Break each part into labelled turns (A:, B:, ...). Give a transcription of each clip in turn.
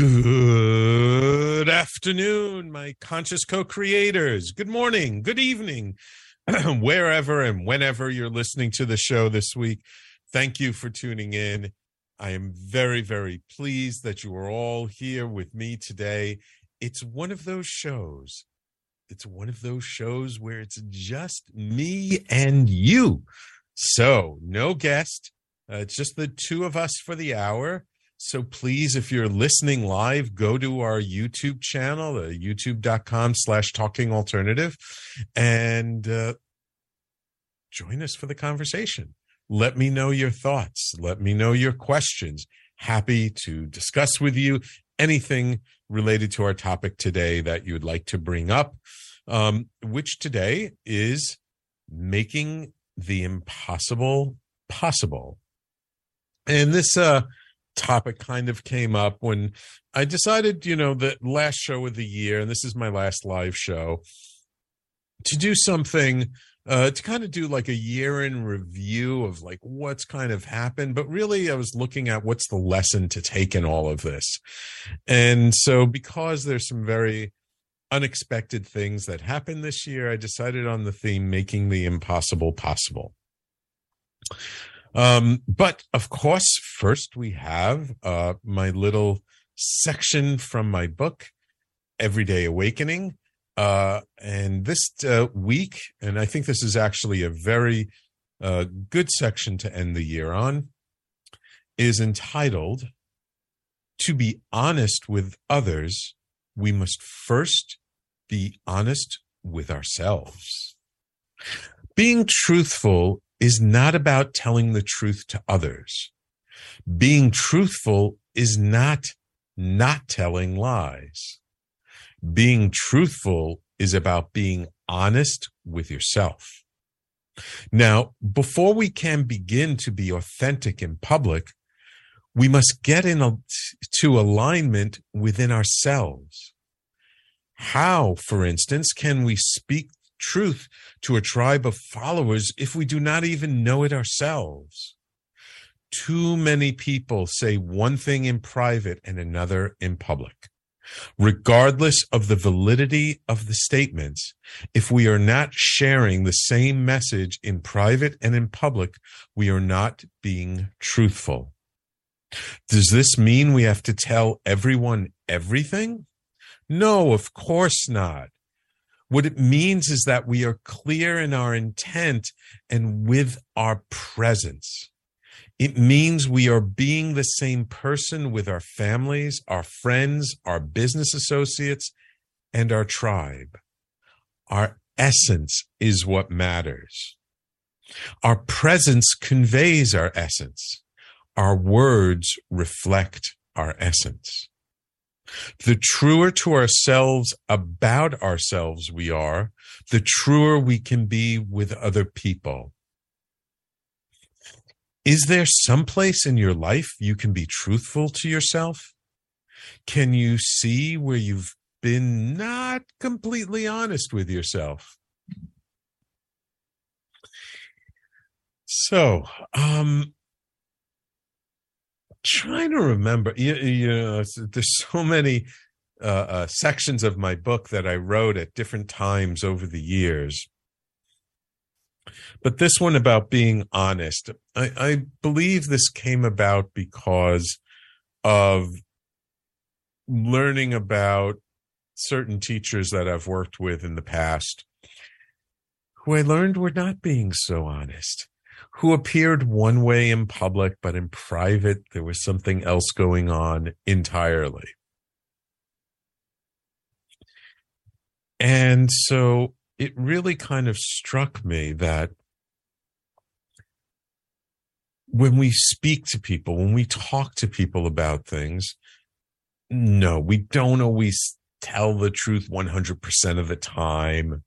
A: Good afternoon, my conscious co creators. Good morning, good evening, wherever and whenever you're listening to the show this week. Thank you for tuning in. I am very, very pleased that you are all here with me today. It's one of those shows. It's one of those shows where it's just me and you. So, no guest. Uh, it's just the two of us for the hour. So please, if you're listening live, go to our YouTube channel, uh, youtube.com slash talking alternative, and uh, join us for the conversation. Let me know your thoughts. Let me know your questions. Happy to discuss with you anything related to our topic today that you would like to bring up, um, which today is making the impossible possible. And this, uh, topic kind of came up when I decided, you know, the last show of the year, and this is my last live show, to do something uh, to kind of do like a year in review of like what's kind of happened. But really, I was looking at what's the lesson to take in all of this. And so, because there's some very unexpected things that happened this year, I decided on the theme making the impossible possible. Um, but of course, first we have uh, my little section from my book, Everyday Awakening. Uh, and this uh, week, and I think this is actually a very uh, good section to end the year on, is entitled To Be Honest with Others, We Must First Be Honest with Ourselves. Being truthful is not about telling the truth to others. Being truthful is not not telling lies. Being truthful is about being honest with yourself. Now, before we can begin to be authentic in public, we must get into alignment within ourselves. How, for instance, can we speak truth to a tribe of followers if we do not even know it ourselves. Too many people say one thing in private and another in public. Regardless of the validity of the statements, if we are not sharing the same message in private and in public, we are not being truthful. Does this mean we have to tell everyone everything? No, of course not. What it means is that we are clear in our intent and with our presence. It means we are being the same person with our families, our friends, our business associates, and our tribe. Our essence is what matters. Our presence conveys our essence. Our words reflect our essence. The truer to ourselves about ourselves we are, the truer we can be with other people. Is there some place in your life you can be truthful to yourself? Can you see where you've been not completely honest with yourself? So, um, trying to remember, you, you know, there's so many uh, uh, sections of my book that I wrote at different times over the years. But this one about being honest, I, I believe this came about because of learning about certain teachers that I've worked with in the past who I learned were not being so honest, who appeared one way in public, but in private, there was something else going on entirely. And so it really kind of struck me that when we speak to people, when we talk to people about things, no, we don't always tell the truth 100% of the time.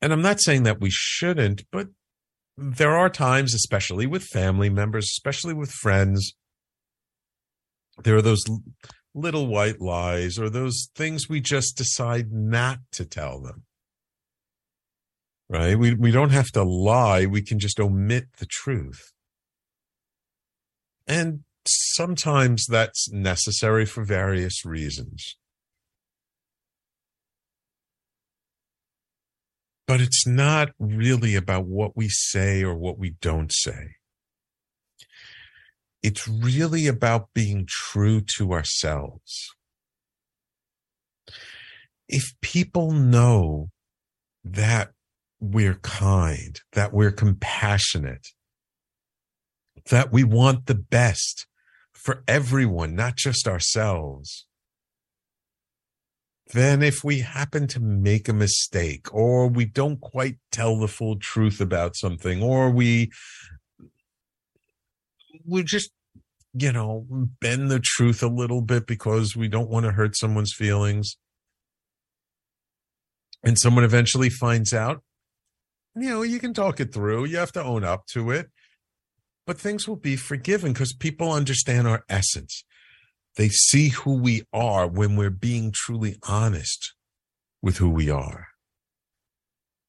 A: And I'm not saying that we shouldn't, but there are times, especially with family members, especially with friends, there are those little white lies or those things we just decide not to tell them. Right? We, we don't have to lie. We can just omit the truth. And sometimes that's necessary for various reasons. But it's not really about what we say or what we don't say. It's really about being true to ourselves. If people know that we're kind, that we're compassionate, that we want the best for everyone, not just ourselves, then if we happen to make a mistake or we don't quite tell the full truth about something or we we just you know bend the truth a little bit because we don't want to hurt someone's feelings and someone eventually finds out you know you can talk it through you have to own up to it but things will be forgiven because people understand our essence they see who we are when we're being truly honest with who we are.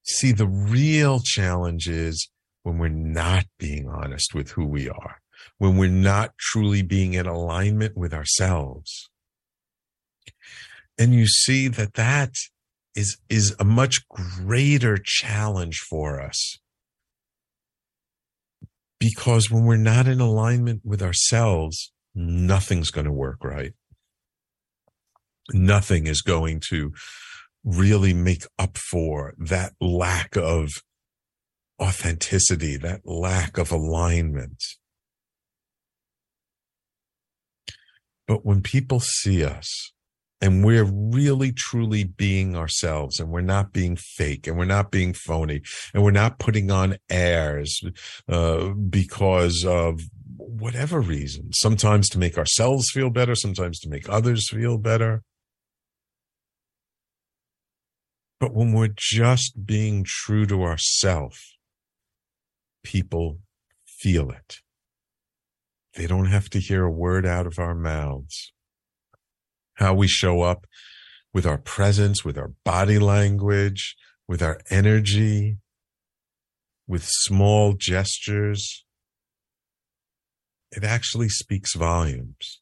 A: See, the real challenge is when we're not being honest with who we are, when we're not truly being in alignment with ourselves. And you see that that is, is a much greater challenge for us. Because when we're not in alignment with ourselves, nothing's going to work right. Nothing is going to really make up for that lack of authenticity, that lack of alignment. But when people see us and we're really truly being ourselves and we're not being fake and we're not being phony and we're not putting on airs uh, because of whatever reason, sometimes to make ourselves feel better, sometimes to make others feel better. But when we're just being true to ourselves, people feel it. They don't have to hear a word out of our mouths. How we show up with our presence, with our body language, with our energy, with small gestures, it actually speaks volumes.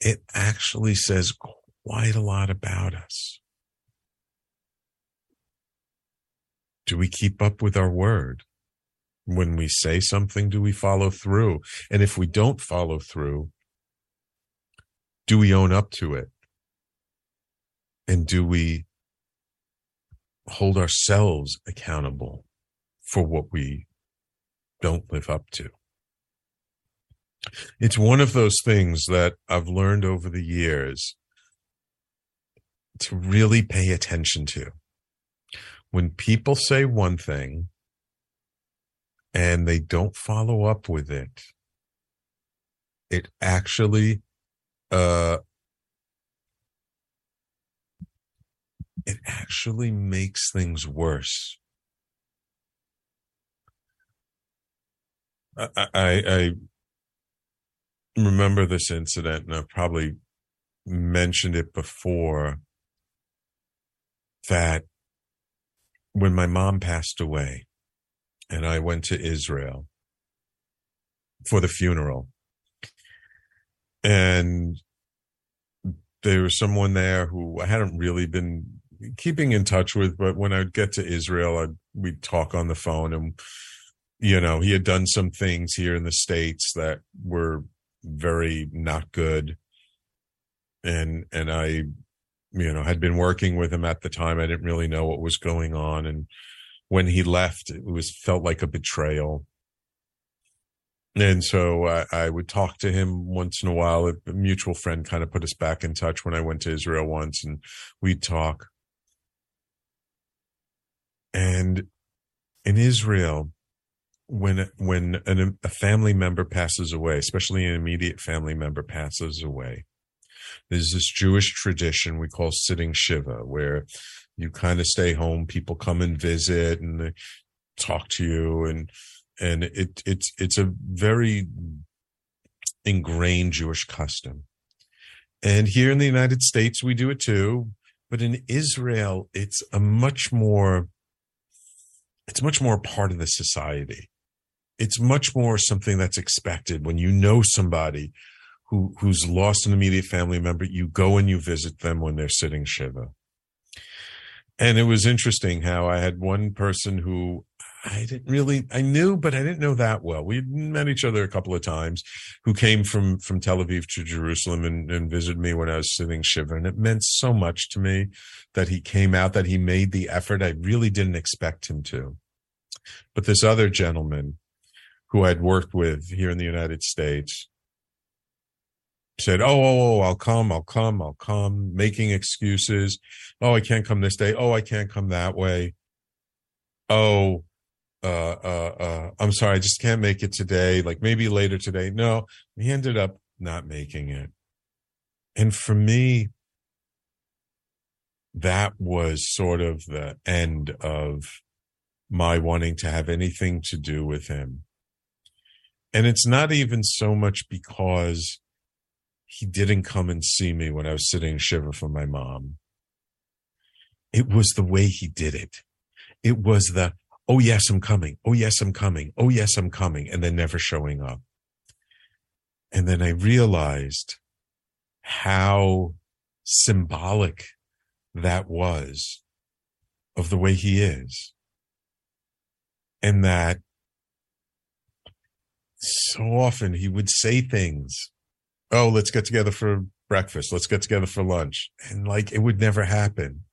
A: It actually says quite a lot about us. Do we keep up with our word? When we say something, do we follow through? And if we don't follow through, do we own up to it? And do we hold ourselves accountable for what we don't live up to? It's one of those things that I've learned over the years to really pay attention to. When people say one thing and they don't follow up with it, it actually, uh, it actually makes things worse. I, I, I remember this incident, and I've probably mentioned it before that when my mom passed away, and I went to Israel for the funeral. And there was someone there who I hadn't really been keeping in touch with, but when I'd get to Israel, I'd, we'd talk on the phone and, you know, he had done some things here in the States that were very not good. And, and I, you know, had been working with him at the time. I didn't really know what was going on. And when he left, it was felt like a betrayal. And so I, I, would talk to him once in a while. A mutual friend kind of put us back in touch when I went to Israel once and we'd talk. And in Israel, when when an, a family member passes away, especially an immediate family member passes away, there's this Jewish tradition we call sitting shiva, where you kind of stay home, people come and visit and talk to you, and and it it's it's a very ingrained Jewish custom. And here in the United States, we do it too. But in Israel, it's a much more it's much more part of the society. It's much more something that's expected when you know somebody who who's lost an immediate family member. You go and you visit them when they're sitting shiva. And it was interesting how I had one person who I didn't really I knew, but I didn't know that well. We met each other a couple of times, who came from from Tel Aviv to Jerusalem and, and visited me when I was sitting shiva, and it meant so much to me that he came out, that he made the effort. I really didn't expect him to. But this other gentleman who I'd worked with here in the United States said, oh, oh, oh, I'll come, I'll come, I'll come, making excuses. Oh, I can't come this day. Oh, I can't come that way. Oh, uh, uh, uh, I'm sorry, I just can't make it today. Like maybe later today. No, he ended up not making it. And for me, that was sort of the end of my wanting to have anything to do with him. And it's not even so much because he didn't come and see me when I was sitting shiva for my mom. It was the way he did it. It was the, oh, yes, I'm coming. Oh, yes, I'm coming. Oh, yes, I'm coming. And then never showing up. And then I realized how symbolic that was of the way he is and that so often he would say things oh let's get together for breakfast. Let's get together for lunch. And like it would never happen.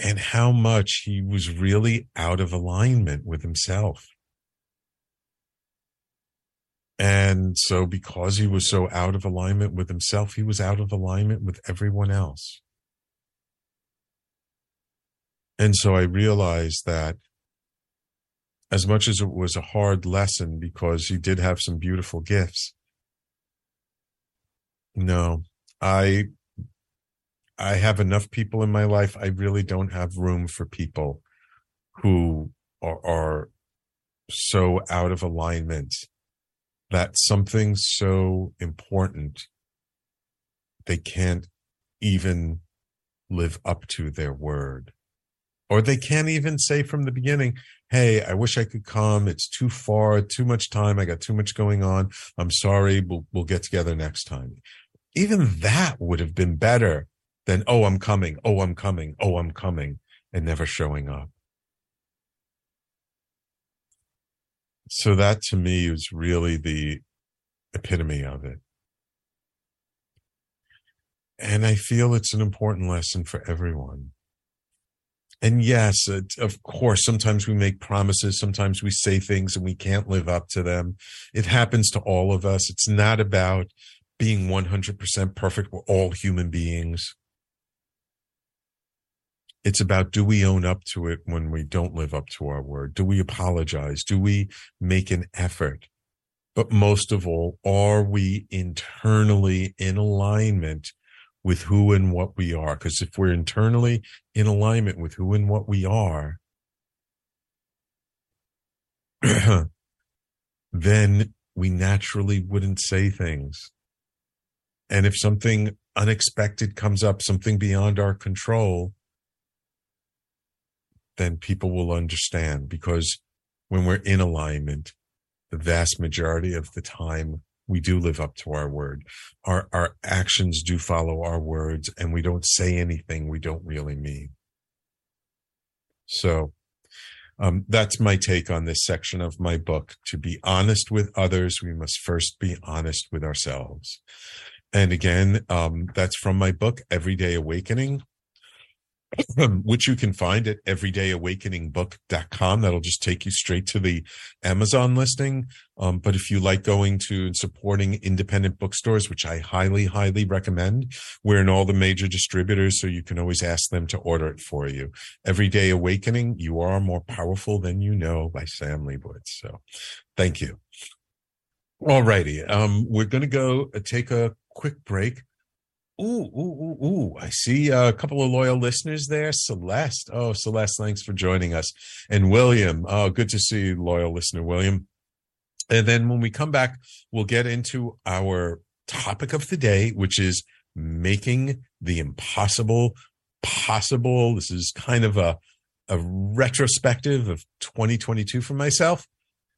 A: And how much he was really out of alignment with himself. And so because he was so out of alignment with himself he was out of alignment with everyone else. And so i realized that as much as it was a hard lesson because he did have some beautiful gifts. No, I I have enough people in my life. I really don't have room for people who are, are so out of alignment that something so important they can't even live up to their word or they can't even say from the beginning hey, I wish I could come. It's too far, too much time. I got too much going on. I'm sorry. We'll, we'll get together next time. Even that would have been better than, oh, I'm coming. Oh, I'm coming. Oh, I'm coming and never showing up. So that to me is really the epitome of it. And I feel it's an important lesson for everyone and yes, uh, it, of course, sometimes we make promises, sometimes we say things and we can't live up to them. It happens to all of us. It's not about being 100% perfect. We're all human beings. It's about do we own up to it when we don't live up to our word? Do we apologize? Do we make an effort? But most of all, are we internally in alignment with who and what we are. Because if we're internally in alignment with who and what we are, then we naturally wouldn't say things. And if something unexpected comes up, something beyond our control, then people will understand because when we're in alignment, the vast majority of the time, we do live up to our word. Our, our actions do follow our words and we don't say anything we don't really mean. So, um, that's my take on this section of my book. To be honest with others, we must first be honest with ourselves. And again, um, that's from my book, Everyday Awakening. which you can find at everydayawakeningbook.com. That'll just take you straight to the Amazon listing. Um, but if you like going to and supporting independent bookstores, which I highly, highly recommend, we're in all the major distributors, so you can always ask them to order it for you. Everyday Awakening, You Are More Powerful Than You Know by Sam Liebowitz. So thank you. All righty. Um, we're going to go uh, take a quick break. Ooh, ooh, ooh, ooh. I see a couple of loyal listeners there. Celeste. Oh, Celeste, thanks for joining us. And William. Oh, good to see you, loyal listener, William. And then when we come back, we'll get into our topic of the day, which is making the impossible possible. This is kind of a, a retrospective of 2022 for myself.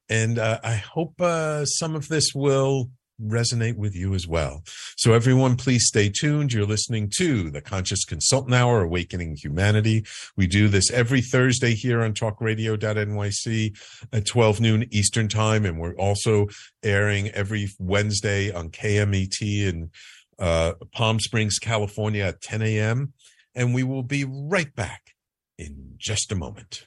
A: And uh, I hope uh, some of this will resonate with you as well. So everyone, please stay tuned. You're listening to the Conscious Consultant Hour, Awakening Humanity. We do this every Thursday here on talkradio.nyc at 12 noon Eastern time. And we're also airing every Wednesday on KMET in uh, Palm Springs, California at 10 a.m. And we will be right back in just a moment.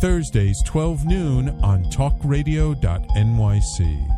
B: Thursdays, 12 noon on talkradio.nyc.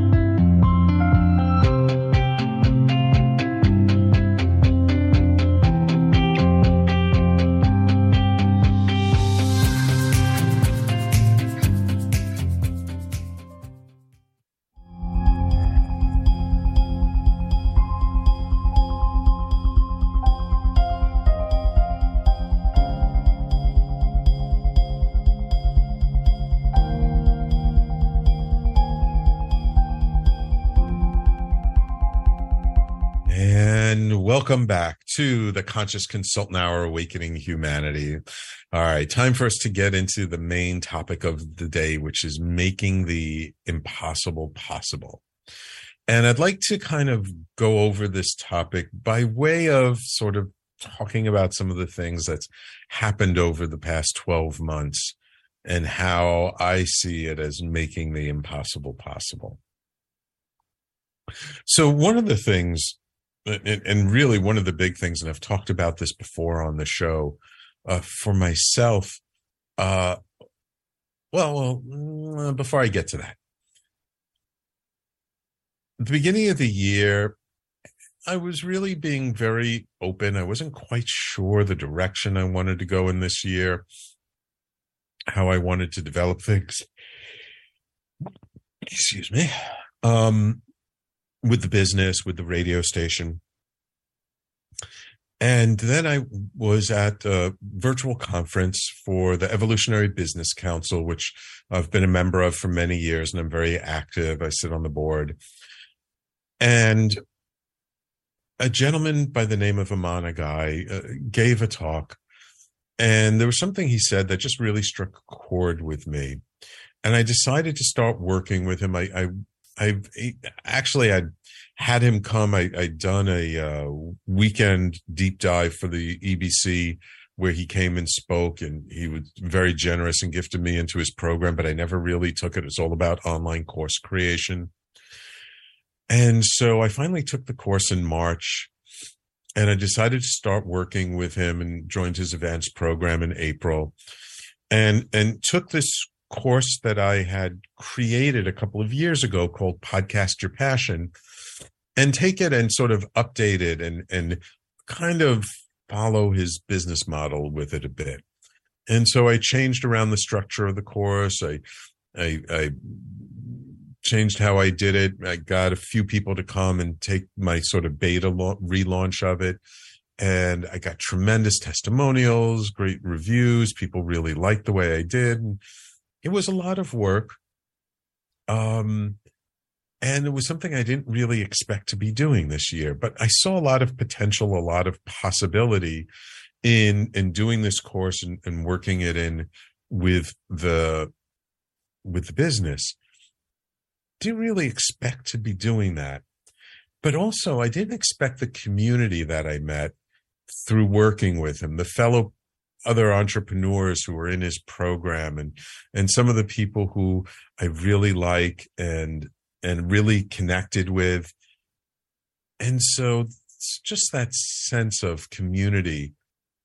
A: Welcome back to the Conscious Consultant Hour Awakening Humanity. All right, time for us to get into the main topic of the day, which is making the impossible possible. And I'd like to kind of go over this topic by way of sort of talking about some of the things that's happened over the past 12 months and how I see it as making the impossible possible. So, one of the things and, and, really one of the big things, and I've talked about this before on the show, uh, for myself, uh, well, well, mm, before I get to that, at the beginning of the year, I was really being very open. I wasn't quite sure the direction I wanted to go in this year, how I wanted to develop things. Excuse me. Um, with the business, with the radio station. And then I was at a virtual conference for the Evolutionary Business Council, which I've been a member of for many years and I'm very active. I sit on the board. And a gentleman by the name of Iman Aghay uh, gave a talk. And there was something he said that just really struck a chord with me. And I decided to start working with him. I, I, I actually, I'd had him come. I, had done a uh, weekend deep dive for the EBC where he came and spoke, and he was very generous and gifted me into his program, but I never really took it. It's all about online course creation. And so I finally took the course in March and I decided to start working with him and joined his advanced program in April and and took this course that I had created a couple of years ago called Podcast Your Passion and take it and sort of update it and and kind of follow his business model with it a bit. And so I changed around the structure of the course. I I, I changed how I did it. I got a few people to come and take my sort of beta relaunch of it. And I got tremendous testimonials, great reviews. People really liked the way I did. And it was a lot of work. Um, and it was something I didn't really expect to be doing this year, but I saw a lot of potential, a lot of possibility in, in doing this course and, and working it in with the, with the business didn't really expect to be doing that. But also, I didn't expect the community that I met through working with him, the fellow other entrepreneurs who were in his program and and some of the people who I really like and and really connected with. And so just that sense of community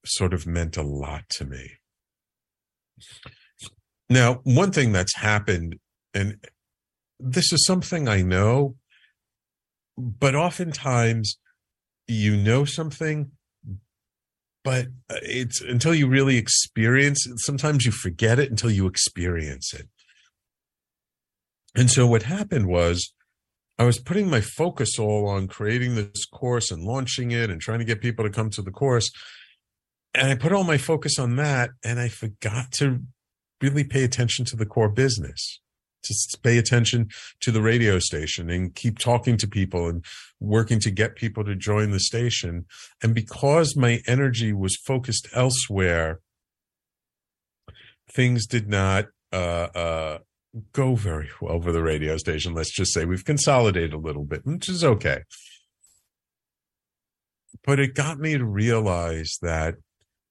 A: sort of meant a lot to me. Now, one thing that's happened, and this is something I know, but oftentimes you know something, but uh, it's until you really experience it. Sometimes you forget it until you experience it. And so what happened was I was putting my focus all on creating this course and launching it and trying to get people to come to the course. And I put all my focus on that and I forgot to really pay attention to the core business to pay attention to the radio station and keep talking to people and working to get people to join the station. And because my energy was focused elsewhere, things did not uh, uh, go very well for the radio station. Let's just say we've consolidated a little bit, which is okay. But it got me to realize that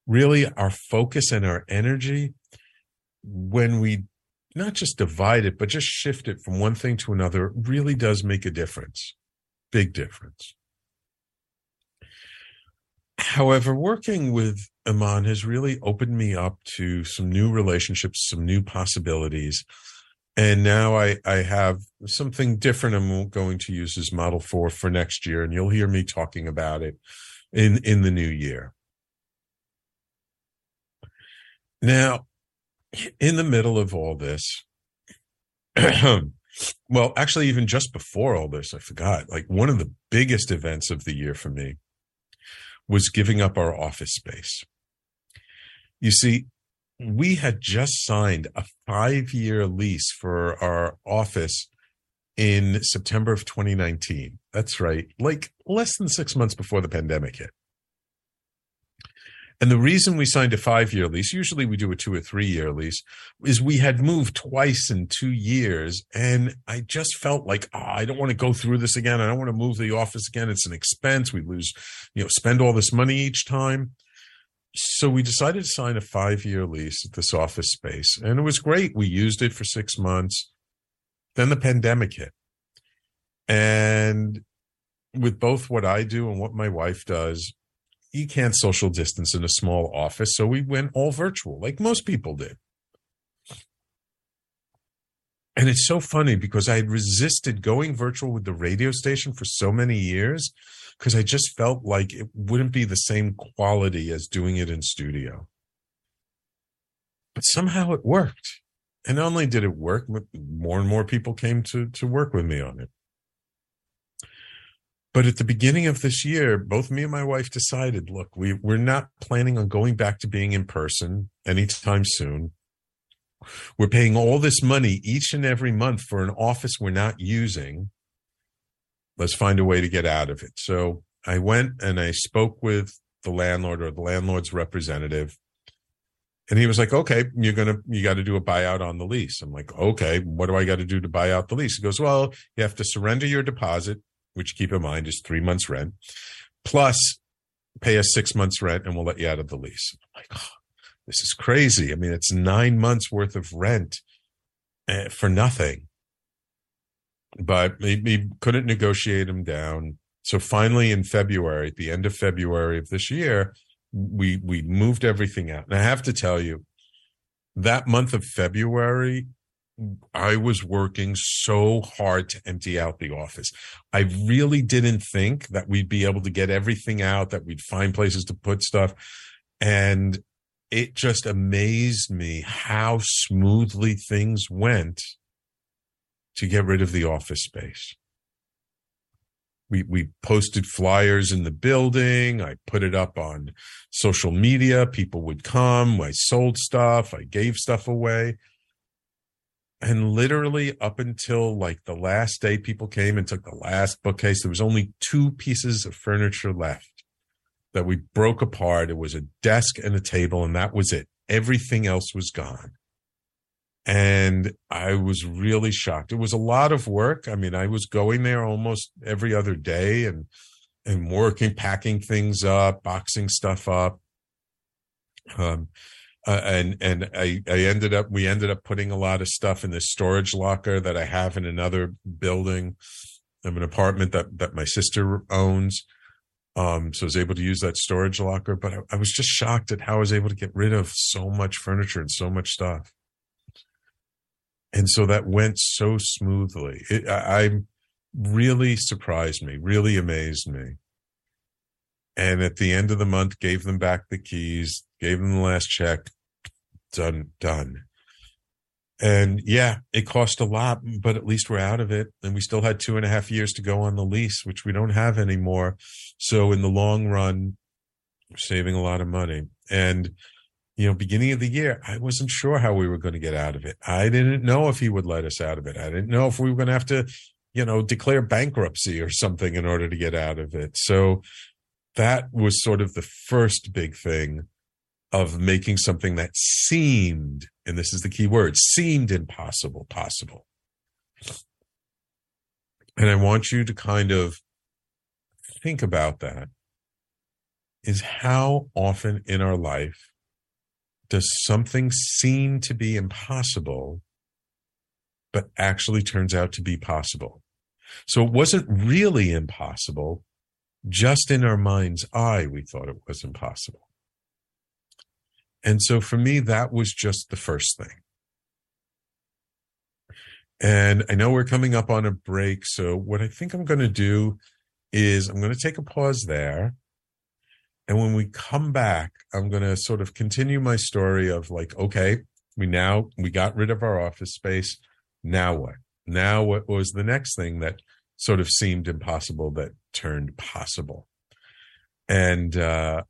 A: really our focus and our energy, when we not just divide it, but just shift it from one thing to another really does make a difference. Big difference. However, working with Iman has really opened me up to some new relationships, some new possibilities. And now I, I have something different I'm going to use as model for for next year. And you'll hear me talking about it in, in the new year. Now, in the middle of all this, well, actually, even just before all this, I forgot. Like one of the biggest events of the year for me was giving up our office space. You see, we had just signed a five year lease for our office in September of 2019. That's right. Like less than six months before the pandemic hit. And the reason we signed a five year lease, usually we do a two or three year lease, is we had moved twice in two years. And I just felt like, oh, I don't want to go through this again. I don't want to move the office again. It's an expense. We lose, you know, spend all this money each time. So we decided to sign a five year lease at this office space. And it was great. We used it for six months. Then the pandemic hit. And with both what I do and what my wife does, you can't social distance in a small office. So we went all virtual, like most people did. And it's so funny because I resisted going virtual with the radio station for so many years because I just felt like it wouldn't be the same quality as doing it in studio. But somehow it worked. And not only did it work, but more and more people came to, to work with me on it. But at the beginning of this year, both me and my wife decided, look, we, we're not planning on going back to being in person anytime soon. We're paying all this money each and every month for an office we're not using. Let's find a way to get out of it. So I went and I spoke with the landlord or the landlord's representative. And he was like, okay, you're going to, you got to do a buyout on the lease. I'm like, okay, what do I got to do to buy out the lease? He goes, well, you have to surrender your deposit which keep in mind is three months rent, plus pay us six months rent and we'll let you out of the lease. I'm like, oh, this is crazy. I mean, it's nine months worth of rent eh, for nothing. But we couldn't negotiate them down. So finally, in February, at the end of February of this year, we we moved everything out. And I have to tell you, that month of February I was working so hard to empty out the office. I really didn't think that we'd be able to get everything out, that we'd find places to put stuff. And it just amazed me how smoothly things went to get rid of the office space. We, we posted flyers in the building. I put it up on social media. People would come. I sold stuff. I gave stuff away and literally up until like the last day people came and took the last bookcase there was only two pieces of furniture left that we broke apart. It was a desk and a table and that was it. Everything else was gone. And i was really shocked. It was a lot of work. I mean i was going there almost every other day and and working packing things up boxing stuff up. Um uh, and and I, I ended up we ended up putting a lot of stuff in this storage locker that I have in another building of an apartment that that my sister owns. Um, so I was able to use that storage locker, but I, I was just shocked at how I was able to get rid of so much furniture and so much stuff. And so that went so smoothly. It, I, I really surprised me, really amazed me. And at the end of the month, gave them back the keys, gave them the last check, done, done. And yeah, it cost a lot, but at least we're out of it. And we still had two and a half years to go on the lease, which we don't have anymore. So in the long run, we're saving a lot of money. And, you know, beginning of the year, I wasn't sure how we were going to get out of it. I didn't know if he would let us out of it. I didn't know if we were going to have to, you know, declare bankruptcy or something in order to get out of it. So that was sort of the first big thing of making something that seemed, and this is the key word, seemed impossible possible. And I want you to kind of think about that is how often in our life does something seem to be impossible, but actually turns out to be possible? So it wasn't really impossible. Just in our mind's eye, we thought it was impossible. And so for me, that was just the first thing. And I know we're coming up on a break. So what I think I'm going to do is I'm going to take a pause there. And when we come back, I'm going to sort of continue my story of like, okay, we now, we got rid of our office space. Now what? Now what was the next thing that sort of seemed impossible that turned possible? And, uh,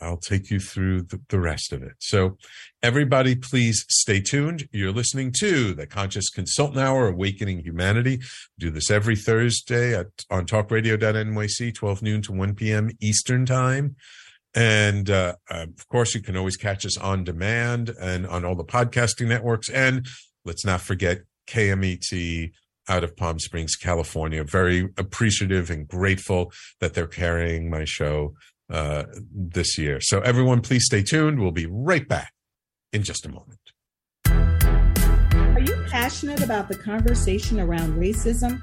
A: I'll take you through the, the, rest of it. So, everybody, please stay tuned. You're listening to the Conscious Consultant Hour, Awakening Humanity. We do this every Thursday at, on talkradio.nyc, 12 noon to 1 p.m. Eastern Time. And uh, uh, of course, you can always catch us on demand and on all the podcasting networks. And let's not forget KMET out of Palm Springs, California. Very appreciative and grateful that they're carrying my show uh, this year. So, everyone, please stay tuned. We'll be right back in just a moment.
C: Are you passionate about the conversation around racism?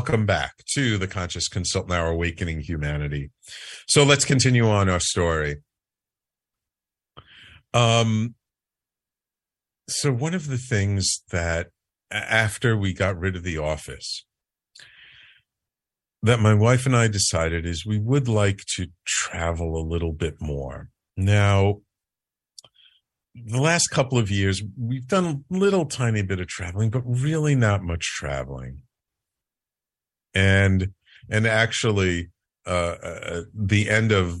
A: Welcome back to the Conscious Consultant Hour Awakening Humanity. So let's continue on our story. Um, so one of the things that after we got rid of the office, that my wife and I decided is we would like to travel a little bit more. Now, the last couple of years, we've done a little tiny bit of traveling, but really not much traveling. And and actually, uh, uh, the end of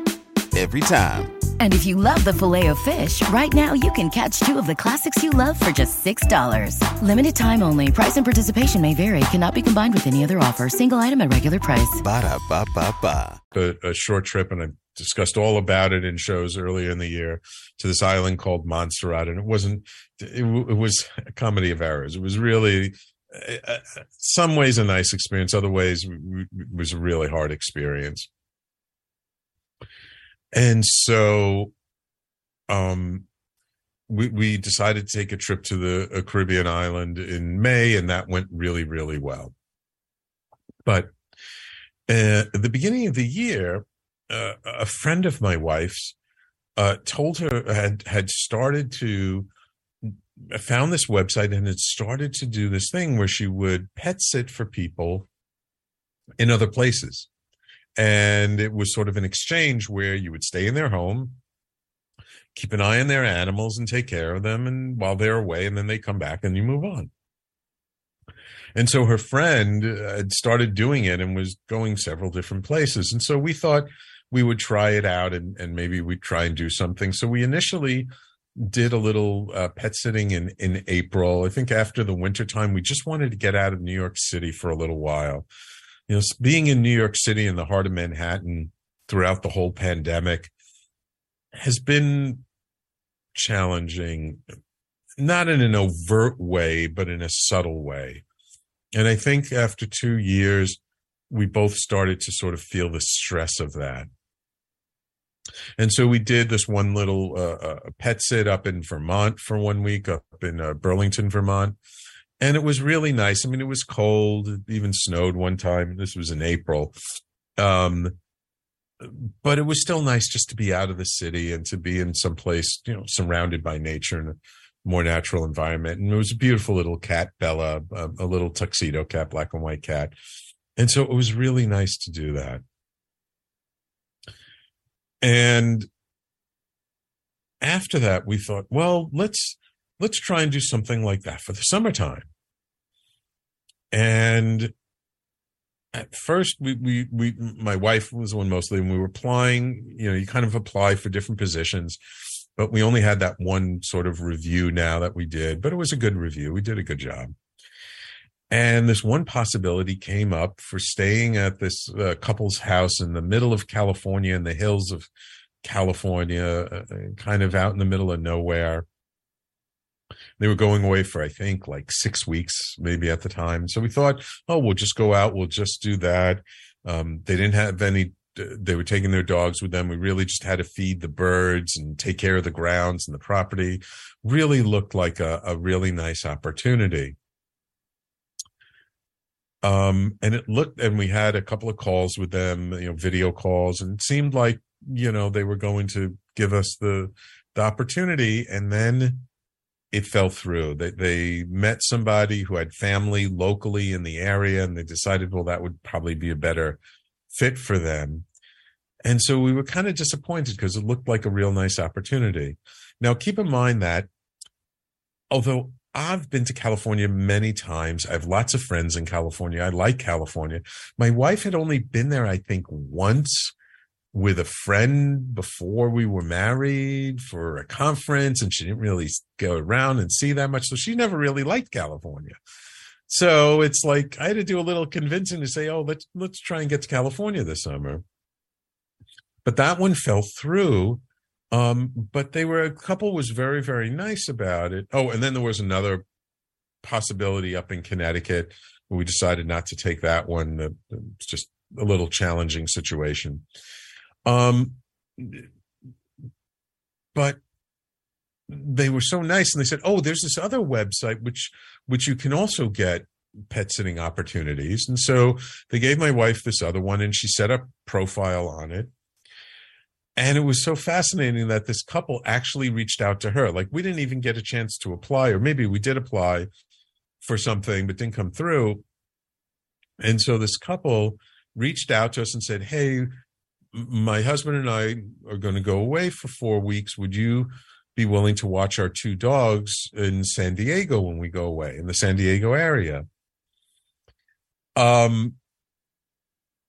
D: Every time.
E: And if you love the filet of fish, right now you can catch two of the classics you love for just $6. Limited time only. Price and participation may vary. Cannot be combined with any other offer. Single item at regular price.
D: Ba-da-ba-ba-ba.
A: a, a short trip, and I discussed all about it in shows earlier in the year to this island called Montserrat, and it wasn't. It, it was a comedy of errors. It was really, uh, uh, some ways a nice experience, other ways w- w- it was a really hard experience. And so, um, we we decided to take a trip to the a Caribbean island in May, and that went really really well. But uh, at the beginning of the year, uh, a friend of my wife's uh, told her had had started to found this website and had started to do this thing where she would pet sit for people in other places, and it was sort of an exchange where you would stay in their home, keep an eye on their animals, and take care of them, and while they're away, and then they come back and you move on. And so her friend uh, had started doing it and was going several different places. And so we thought we would try it out and, and maybe we'd try and do something. So we initially did a little uh, pet sitting in, in April. I think after the winter time, we just wanted to get out of New York City for a little while. You know, being in New York City in the heart of Manhattan throughout the whole pandemic has been challenging, not in an overt way, but in a subtle way. And I think after two years, we both started to sort of feel the stress of that. And so we did this one little uh, uh, pet sit up in Vermont for one week, up in uh, Burlington, Vermont. And it was really nice. I mean, it was cold, it even snowed one time. This was in April. Um, but it was still nice just to be out of the city and to be in some place, you know, surrounded by nature and a more natural environment. And it was a beautiful little cat, Bella, a, a little tuxedo cat, black and white cat. And so it was really nice to do that. And after that, we thought, well, let's let's try and do something like that for the summertime. And at first, we we we my wife was the one mostly, and we were applying. You know, you kind of apply for different positions, but we only had that one sort of review now that we did. But it was a good review. We did a good job. And this one possibility came up for staying at this uh, couple's house in the middle of California, in the hills of California, uh, kind of out in the middle of nowhere. They were going away for, I think, like six weeks, maybe at the time. So we thought, oh, we'll just go out. We'll just do that. Um, they didn't have any, they were taking their dogs with them. We really just had to feed the birds and take care of the grounds and the property. Really looked like a, a really nice opportunity. Um, and it looked, and we had a couple of calls with them, you know, video calls, and it seemed like, you know, they were going to give us the, the opportunity. And then it fell through. They, they met somebody who had family locally in the area, and they decided, well, that would probably be a better fit for them. And so we were kind of disappointed because it looked like a real nice opportunity. Now, keep in mind that although I've been to California many times. I have lots of friends in California. I like California. My wife had only been there, I think, once with a friend before we were married for a conference, and she didn't really go around and see that much. So she never really liked California. So it's like I had to do a little convincing to say, "Oh, let's let's try and get to California this summer." But that one fell through um, but they were a couple was very, very nice about it. Oh, and then there was another possibility up in Connecticut. We decided not to take that one. It's just a little challenging situation. Um, but they were so nice, and they said, "Oh, there's this other website which which you can also get pet sitting opportunities." And so they gave my wife this other one, and she set up profile on it and it was so fascinating that this couple actually reached out to her. Like we didn't even get a chance to apply, or maybe we did apply for something, but didn't come through. And so this couple reached out to us and said, Hey, my husband and I are going to go away for four weeks. Would you be willing to watch our two dogs in San Diego when we go away in the San Diego area? Um,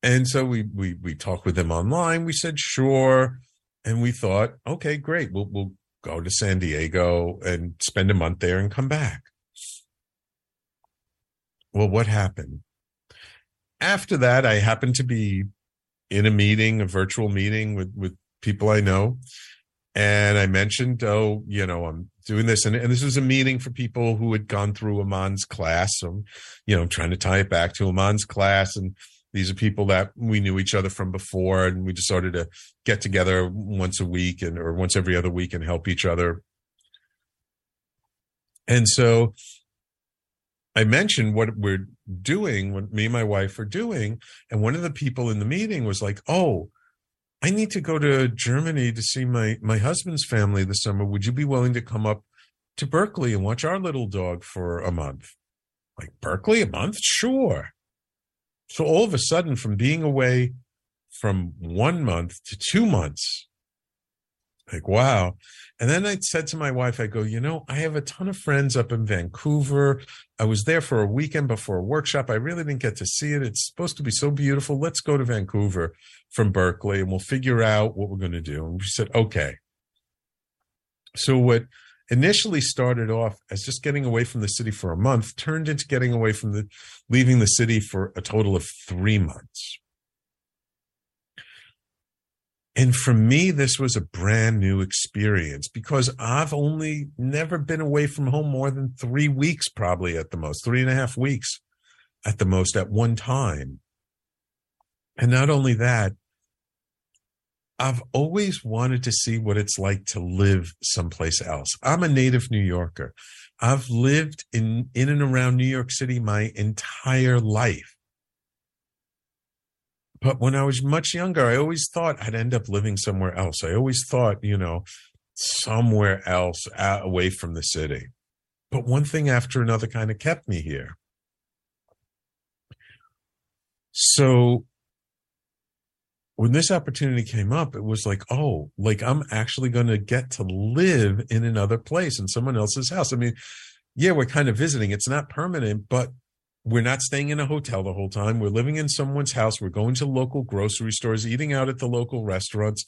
A: and so we we we talked with them online. We said sure, and we thought, okay, great. We'll we'll go to San Diego and spend a month there and come back. Well, what happened? After that, I happened to be in a meeting, a virtual meeting with with people I know, and I mentioned, oh, you know, I'm doing this, and, and this was a meeting for people who had gone through Iman's class. So, you know, I'm trying to tie it back to Iman's class, and these are people that we knew each other from before, and we just started to get together once a week and or once every other week and help each other. And so I mentioned what we're doing, what me and my wife are doing. And one of the people in the meeting was like, Oh, I need to go to Germany to see my, my husband's family this summer. Would you be willing to come up to Berkeley and watch our little dog for a month? Like Berkeley, a month? Sure. So all of a sudden, from being away from one month to two months, like, wow. And then I said to my wife, I go, you know, I have a ton of friends up in Vancouver. I was there for a weekend before a workshop. I really didn't get to see it. It's supposed to be so beautiful. Let's go to Vancouver from Berkeley and we'll figure out what we're going to do. And we said, okay. So what initially started off as just getting away from the city for a month turned into getting away from the leaving the city for a total of three months and for me this was a brand new experience because i've only never been away from home more than three weeks probably at the most three and a half weeks at the most at one time and not only that I've always wanted to see what it's like to live someplace else. I'm a native New Yorker. I've lived in, in and around New York City my entire life. But when I was much younger, I always thought I'd end up living somewhere else. I always thought, you know, somewhere else away from the city. But one thing after another kind of kept me here. So when this opportunity came up, it was like, oh, like I'm actually going to get to live in another place in someone else's house. I mean, yeah, we're kind of visiting. It's not permanent, but we're not staying in a hotel the whole time. We're living in someone's house. We're going to local grocery stores, eating out at the local restaurants,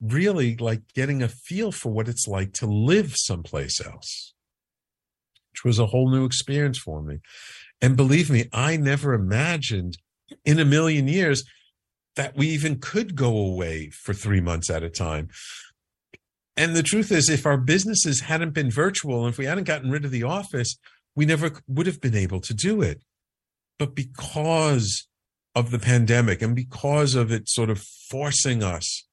A: really like getting a feel for what it's like to live someplace else, which was a whole new experience for me. And believe me, I never imagined in a million years that we even could go away for three months at a time. And the truth is, if our businesses hadn't been virtual, and if we hadn't gotten rid of the office, we never would have been able to do it. But because of the pandemic and because of it sort of forcing us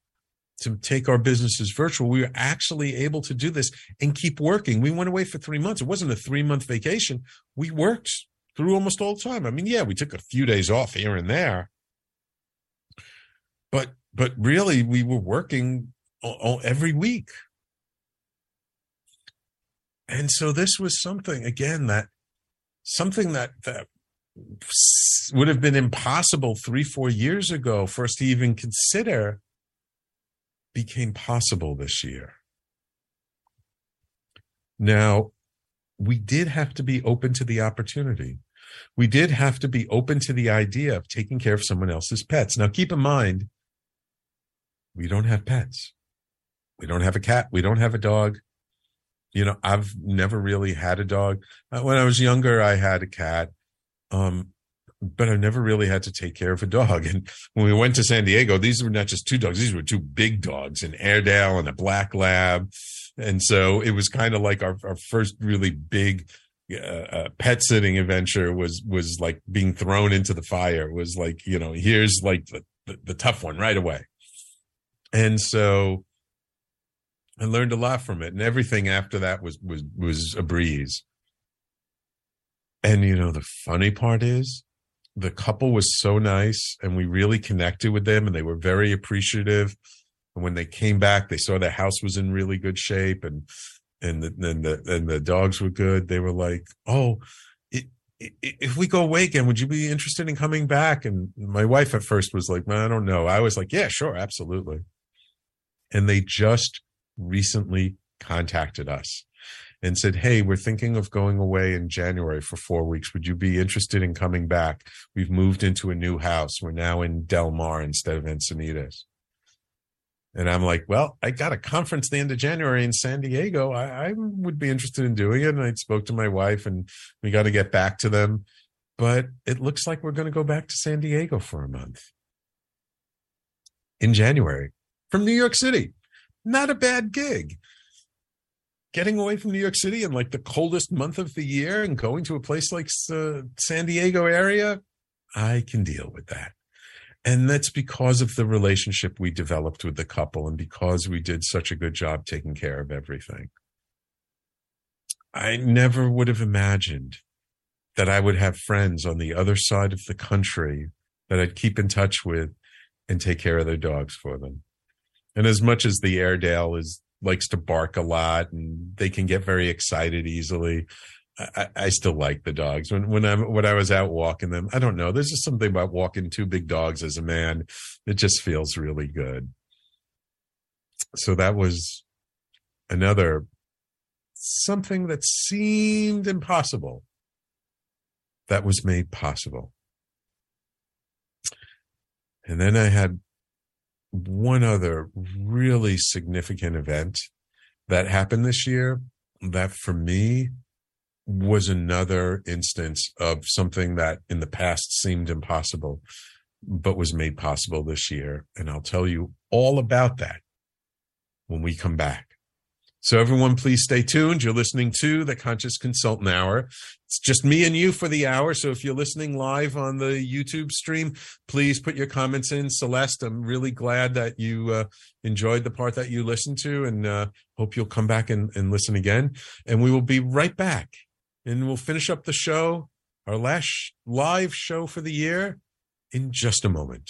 A: to take our businesses virtual, we were actually able to do this and keep working. We went away for three months. It wasn't a three month vacation. We worked through almost all the time. I mean, yeah, we took a few days off here and there, but but really we were working all, every week and so this was something again that something that that would have been impossible three four years ago for us to even consider became possible this year now we did have to be open to the opportunity we did have to be open to the idea of taking care of someone else's pets now keep in mind we don't have pets we don't have a cat. We don't have a dog. You know, I've never really had a dog. Uh, when I was younger, I had a cat. Um, but I never really had to take care of a dog. And when we went to San Diego, these were not just two dogs; these were two big dogs, an Airedale and a Black Lab. And so it was kind of like our, our first really big uh, uh, pet sitting adventure was was like being thrown into the fire. It was like you know, here's like the, the, the tough one right away. And so I learned a lot from it, and everything after that was was was a breeze. And you know, the funny part is, the couple was so nice, and we really connected with them, and they were very appreciative. And when they came back, they saw the house was in really good shape, and and the, and the and the dogs were good. They were like, "Oh, if we go away again, would you be interested in coming back?" And my wife at first was like, "I don't know." I was like, "Yeah, sure, absolutely." And they just recently contacted us and said, Hey, we're thinking of going away in January for four weeks. Would you be interested in coming back? We've moved into a new house. We're now in Del Mar instead of Encinitas. And I'm like, well, I got a conference the end of January in San Diego. I, I would be interested in doing it. And I spoke to my wife and we got to get back to them. But it looks like we're going to go back to San Diego for a month in January from New York City not a bad gig. Getting away from New York City in like the coldest month of the year and going to a place like uh, San Diego area, I can deal with that. And that's because of the relationship we developed with the couple and because we did such a good job taking care of everything. I never would have imagined that I would have friends on the other side of the country that I'd keep in touch with and take care of their dogs for them. And as much as the Airedale is likes to bark a lot and they can get very excited easily, I, I still like the dogs. When when I'm when I was out walking them, I don't know. There's just something about walking two big dogs as a man. It just feels really good. So that was another something that seemed impossible that was made possible. And then I had one other really significant event that happened this year that for me was another instance of something that in the past seemed impossible, but was made possible this year. And I'll tell you all about that when we come back. So everyone, please stay tuned. You're listening to the Conscious Consultant Hour. It's just me and you for the hour. So if you're listening live on the YouTube stream, please put your comments in. Celeste, I'm really glad that you uh, enjoyed the part that you listened to and uh, hope you'll come back and, and listen again. And we will be right back and we'll finish up the show, our last live show for the year in just a moment.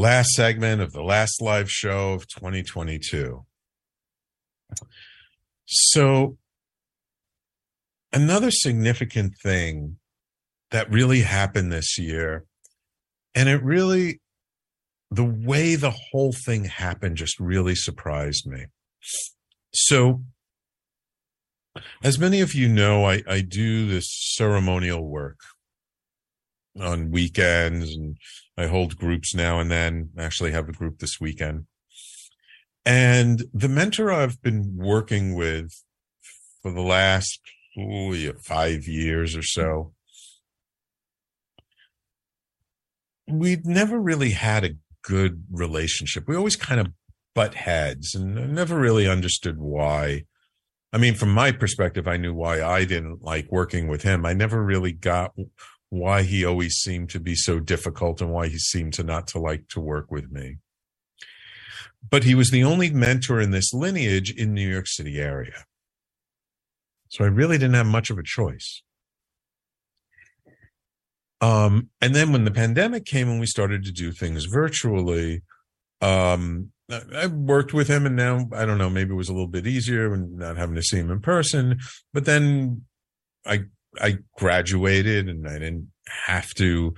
A: Last segment of the last live show of 2022. So, another significant thing that really happened this year, and it really, the way the whole thing happened just really surprised me. So, as many of you know, I, I do this ceremonial work on weekends and I hold groups now and then. Actually have a group this weekend. And the mentor I've been working with for the last ooh, five years or so, we'd never really had a good relationship. We always kind of butt heads and I never really understood why. I mean, from my perspective, I knew why I didn't like working with him. I never really got why he always seemed to be so difficult and why he seemed to not to like to work with me. But he was the only mentor in this lineage in New York City area. So I really didn't have much of a choice. Um, and then when the pandemic came and we started to do things virtually, um, I worked with him and now I don't know, maybe it was a little bit easier and not having to see him in person. But then I I graduated and I didn't have to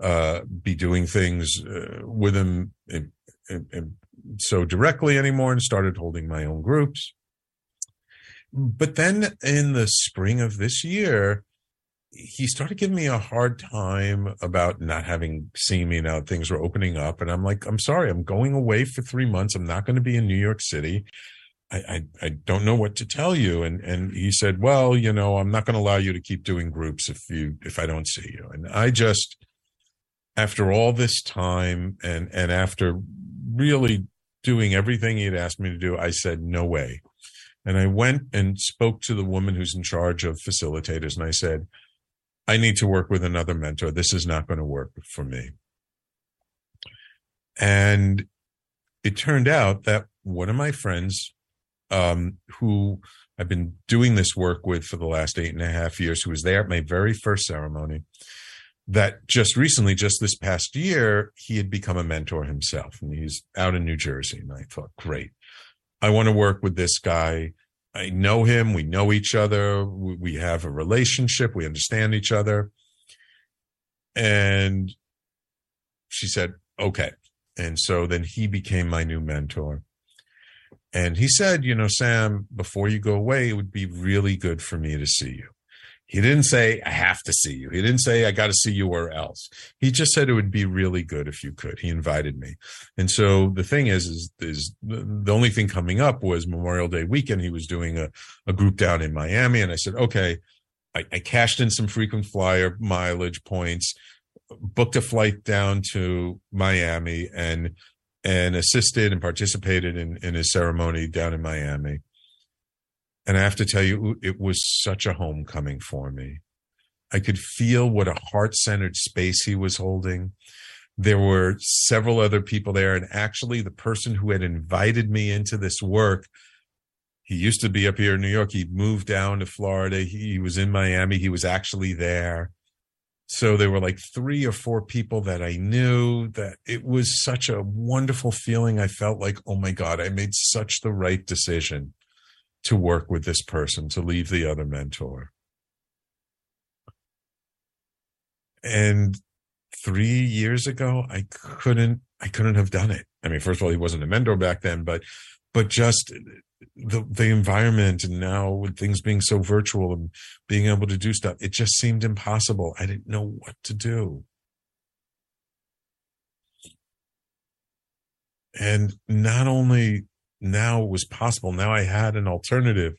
A: uh, be doing things uh, with him in, in, in so directly anymore and started holding my own groups. But then in the spring of this year, he started giving me a hard time about not having seen me now things were opening up. And i'm like i'm sorry i'm going away for three months. I'm not going to be in new york city I, I, I don't know what to tell you. And, and he said, well, you know, I'm not going to allow you to keep doing groups if you, if I don't see you. And I just, after all this time and, and after really doing everything he'd asked me to do, I said, no way. And I went and spoke to the woman who's in charge of facilitators. And I said, I need to work with another mentor. This is not going to work for me. And it turned out that one of my friends um, who I've been doing this work with for the last eight and a half years, who was there at my very first ceremony, that just recently, just this past year, he had become a mentor himself. And he's out in New Jersey. And I thought, great. I want to work with this guy. I know him. We know each other. We have a relationship. We understand each other. And she said, okay. And so then he became my new mentor And he said, you know, Sam, before you go away, it would be really good for me to see you. He didn't say, I have to see you. He didn't say, I got to see you or else. He just said it would be really good if you could. He invited me. And so the thing is, is, is the only thing coming up was Memorial Day weekend. He was doing a, a group down in Miami. And I said, okay, I, I cashed in some frequent flyer mileage points, booked a flight down to Miami and, and assisted and participated in, in his ceremony down in Miami and I have to tell you, it was such a homecoming for me. I could feel what a heart centered space he was holding. There were several other people there. And actually, the person who had invited me into this work, he used to be up here in New York. He moved down to Florida. He was in Miami. He was actually there. So there were like three or four people that I knew that it was such a wonderful feeling. I felt like, oh my God, I made such the right decision to work with this person, to leave the other mentor. And three years ago, I couldn't, I couldn't have done it. I mean, first of all, he wasn't a mentor back then, but, but just the, the environment and now with things being so virtual and being able to do stuff, it just seemed impossible. I didn't know what to do. And not only now it was possible. Now I had an alternative.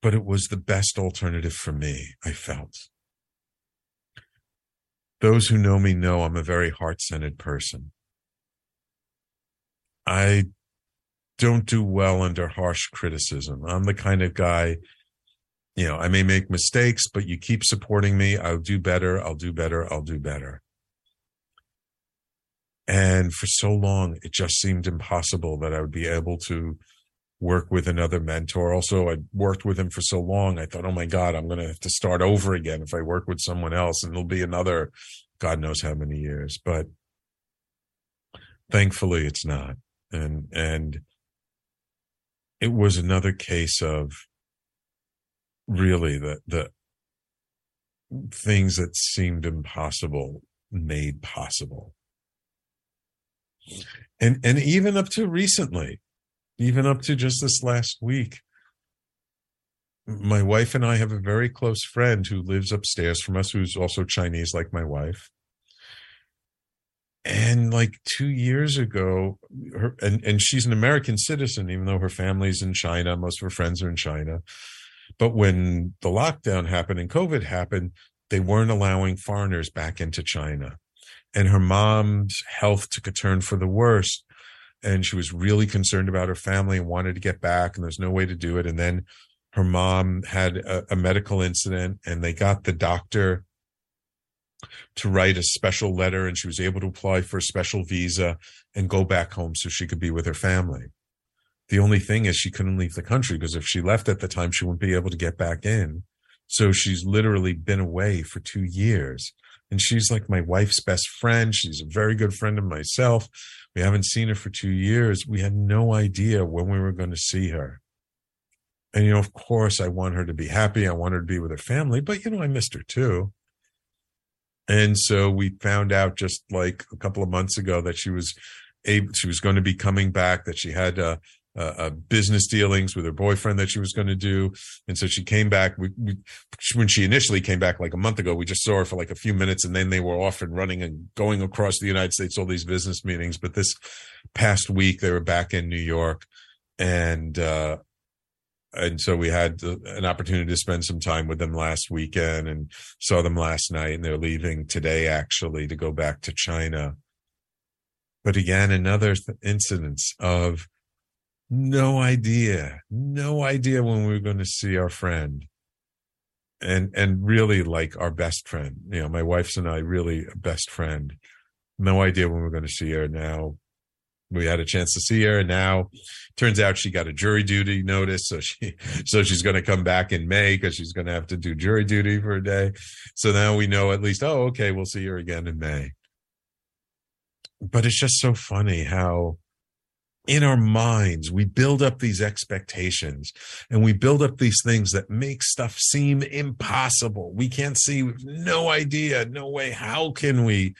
A: But it was the best alternative for me, I felt. Those who know me know I'm a very heart centered person. I don't do well under harsh criticism. I'm the kind of guy, you know, I may make mistakes, but you keep supporting me. I'll do better. I'll do better. I'll do better. And for so long, it just seemed impossible that I would be able to work with another mentor. Also, I worked with him for so long. I thought, oh my God, I'm going to have to start over again if I work with someone else. And it'll be another God knows how many years. But thankfully, it's not. And, and it was another case of really the, the things that seemed impossible made possible. And and even up to recently even up to just this last week my wife and i have a very close friend who lives upstairs from us who's also chinese like my wife and like two years ago her and, and she's an american citizen even though her family's in china most of her friends are in china. But when the lockdown happened and covid happened they weren't allowing foreigners back into china. And her mom's health took a turn for the worst and she was really concerned about her family and wanted to get back and there's no way to do it. And then her mom had a, a, medical incident and they got the doctor to write a special letter and she was able to apply for a special visa and go back home so she could be with her family the only thing is she couldn't leave the country because if she left at the time she wouldn't be able to get back in so she's literally been away for two years and she's like my wife's best friend. She's a very good friend of myself. We haven't seen her for two years. We had no idea when we were going to see her. And, you know, of course, I want her to be happy. I want her to be with her family, but, you know, I missed her too. And so we found out just like a couple of months ago that she was able, she was going to be coming back, that she had uh, uh, business dealings with her boyfriend that she was going to do. And so she came back. We, we, when she initially came back like a month ago, we just saw her for like a few minutes and then they were off and running and going across the United States, all these business meetings. But this past week, they were back in New York and, uh, and so we had an opportunity to spend some time with them last weekend and saw them last night and they're leaving today actually to go back to China. But again, another th- incidence of no idea, no idea when we were going to see our friend. And, and really like our best friend, you know, my wife's and I really best friend. No idea when we're going to see her now. We had a chance to see her and now turns out she got a jury duty notice. So she, so she's going to come back in May because she's going to have to do jury duty for a day. So now we know at least, oh, okay, we'll see her again in May. But it's just so funny how, in our minds, we build up these expectations and we build up these things that make stuff seem impossible. We can't see, no idea, no way. How can we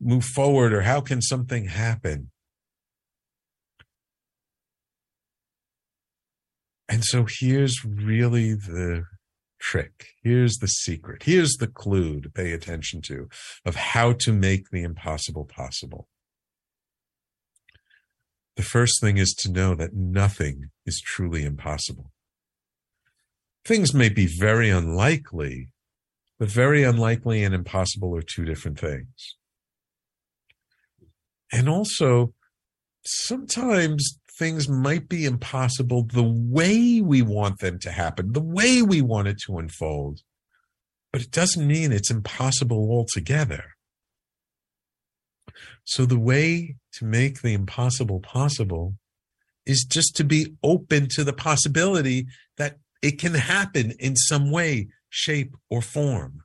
A: move forward or how can something happen? And so here's really the trick. Here's the secret. Here's the clue to pay attention to of how to make the impossible possible. The first thing is to know that nothing is truly impossible. Things may be very unlikely, but very unlikely and impossible are two different things. And also, sometimes things might be impossible the way we want them to happen, the way we want it to unfold, but it doesn't mean it's impossible altogether. So, the way to make the impossible possible is just to be open to the possibility that it can happen in some way, shape, or form.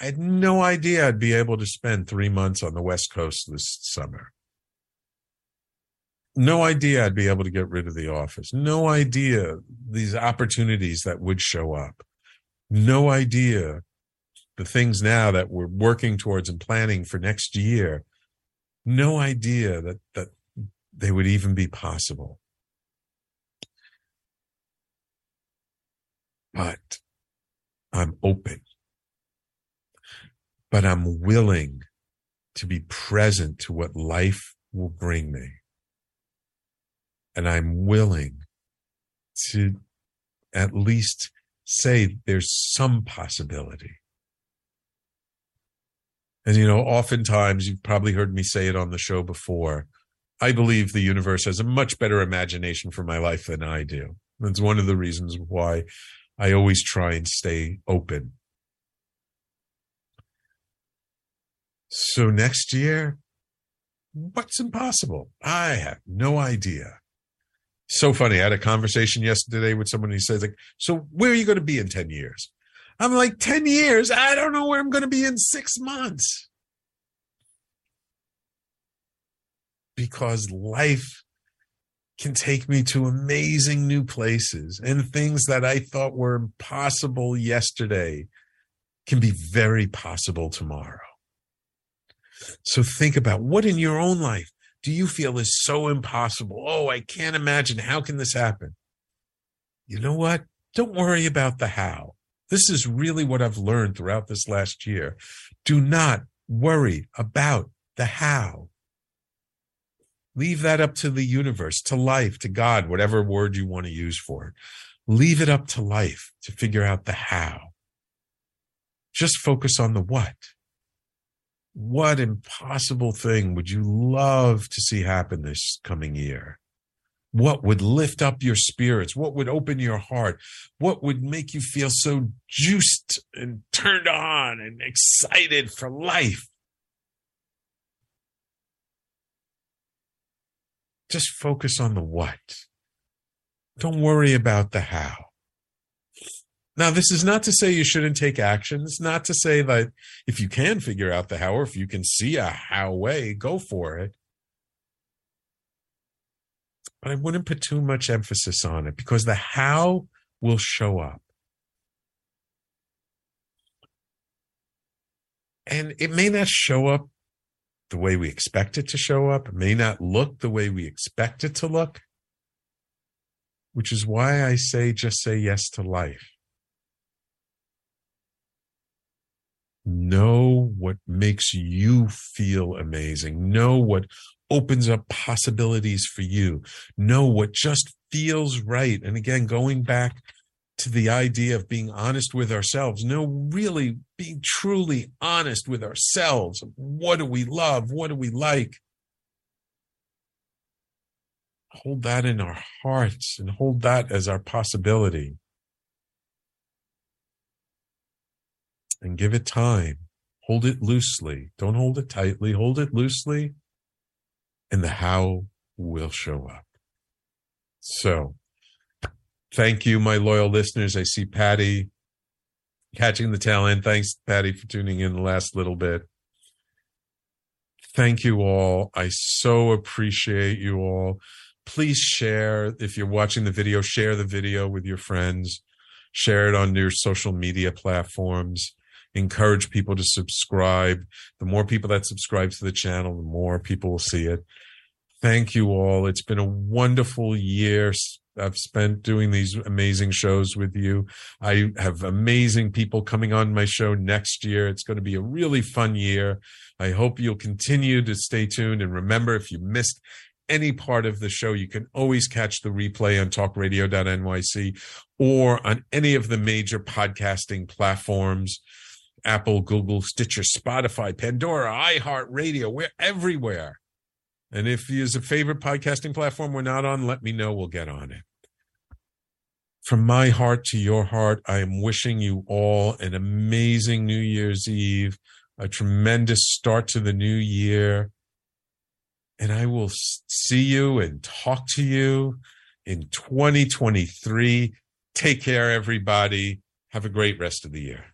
A: I had no idea I'd be able to spend three months on the West Coast this summer. No idea I'd be able to get rid of the office. No idea these opportunities that would show up. No idea the things now that we're working towards and planning for next year. No idea that, that they would even be possible. But I'm open but I'm willing to be present to what life will bring me. And I'm willing to at least say there's some possibility. And, you know, oftentimes you've probably heard me say it on the show before. I believe the universe has a much better imagination for my life than I do. That's one of the reasons why I always try and stay open So next year, what's impossible? I have no idea. So funny. I had a conversation yesterday with someone who says, like, so where are you going to be in 10 years? I'm like, 10 years? I don't know where I'm going to be in six months. Because life can take me to amazing new places and things that I thought were impossible yesterday can be very possible tomorrow. So think about what in your own life do you feel is so impossible? Oh, I can't imagine. How can this happen? You know what? Don't worry about the how. This is really what I've learned throughout this last year. Do not worry about the how. Leave that up to the universe, to life, to God, whatever word you want to use for it. Leave it up to life to figure out the how. Just focus on the what what impossible thing would you love to see happen this coming year? What would lift up your spirits? What would open your heart? What would make you feel so juiced and turned on and excited for life? Just focus on the what. Don't worry about the how. Now, this is not to say you shouldn't take action. It's not to say that if you can figure out the how, or if you can see a how way, go for it. But I wouldn't put too much emphasis on it because the how will show up. And it may not show up the way we expect it to show up, it may not look the way we expect it to look, which is why I say just say yes to life. Know what makes you feel amazing. Know what opens up possibilities for you. Know what just feels right. And again, going back to the idea of being honest with ourselves, know really being truly honest with ourselves. What do we love? What do we like? Hold that in our hearts and hold that as our possibility. And give it time. Hold it loosely. Don't hold it tightly. Hold it loosely, and the how will show up. So, thank you, my loyal listeners. I see Patty catching the tail end. Thanks, Patty, for tuning in the last little bit. Thank you all. I so appreciate you all. Please share if you're watching the video, share the video with your friends, share it on your social media platforms encourage people to subscribe. The more people that subscribe to the channel, the more people will see it. thank you all. It's been a wonderful year. I've spent doing these amazing shows with you. I have amazing people coming on my show next year. It's going to be a really fun year. I hope you'll continue to stay tuned. And remember, if you missed any part of the show, you can always catch the replay on talkradio.nyc or on any of the major podcasting platforms Apple, Google, Stitcher, Spotify, Pandora, iHeartRadio. We're everywhere. And if you there's a favorite podcasting platform we're not on, let me know. We'll get on it. From my heart to your heart, I am wishing you all an amazing New Year's Eve, a tremendous start to the new year and I will see you and talk to you in 2023. Take care, everybody. Have a great rest of the year.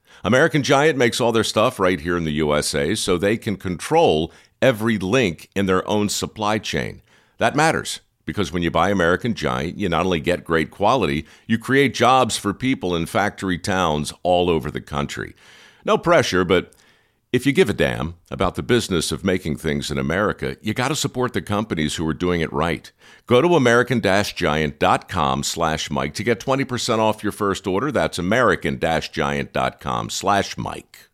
F: American Giant makes all their stuff right here in the USA so they can control every link in their own supply chain. That matters because when you buy American Giant, you not only get great quality, you create jobs for people in factory towns all over the country. No pressure, but if you give a damn about the business of making things in America, you got to support the companies who are doing it right. Go to american-giant.com slash Mike to get 20% off your first order. That's american-giant.com slash Mike.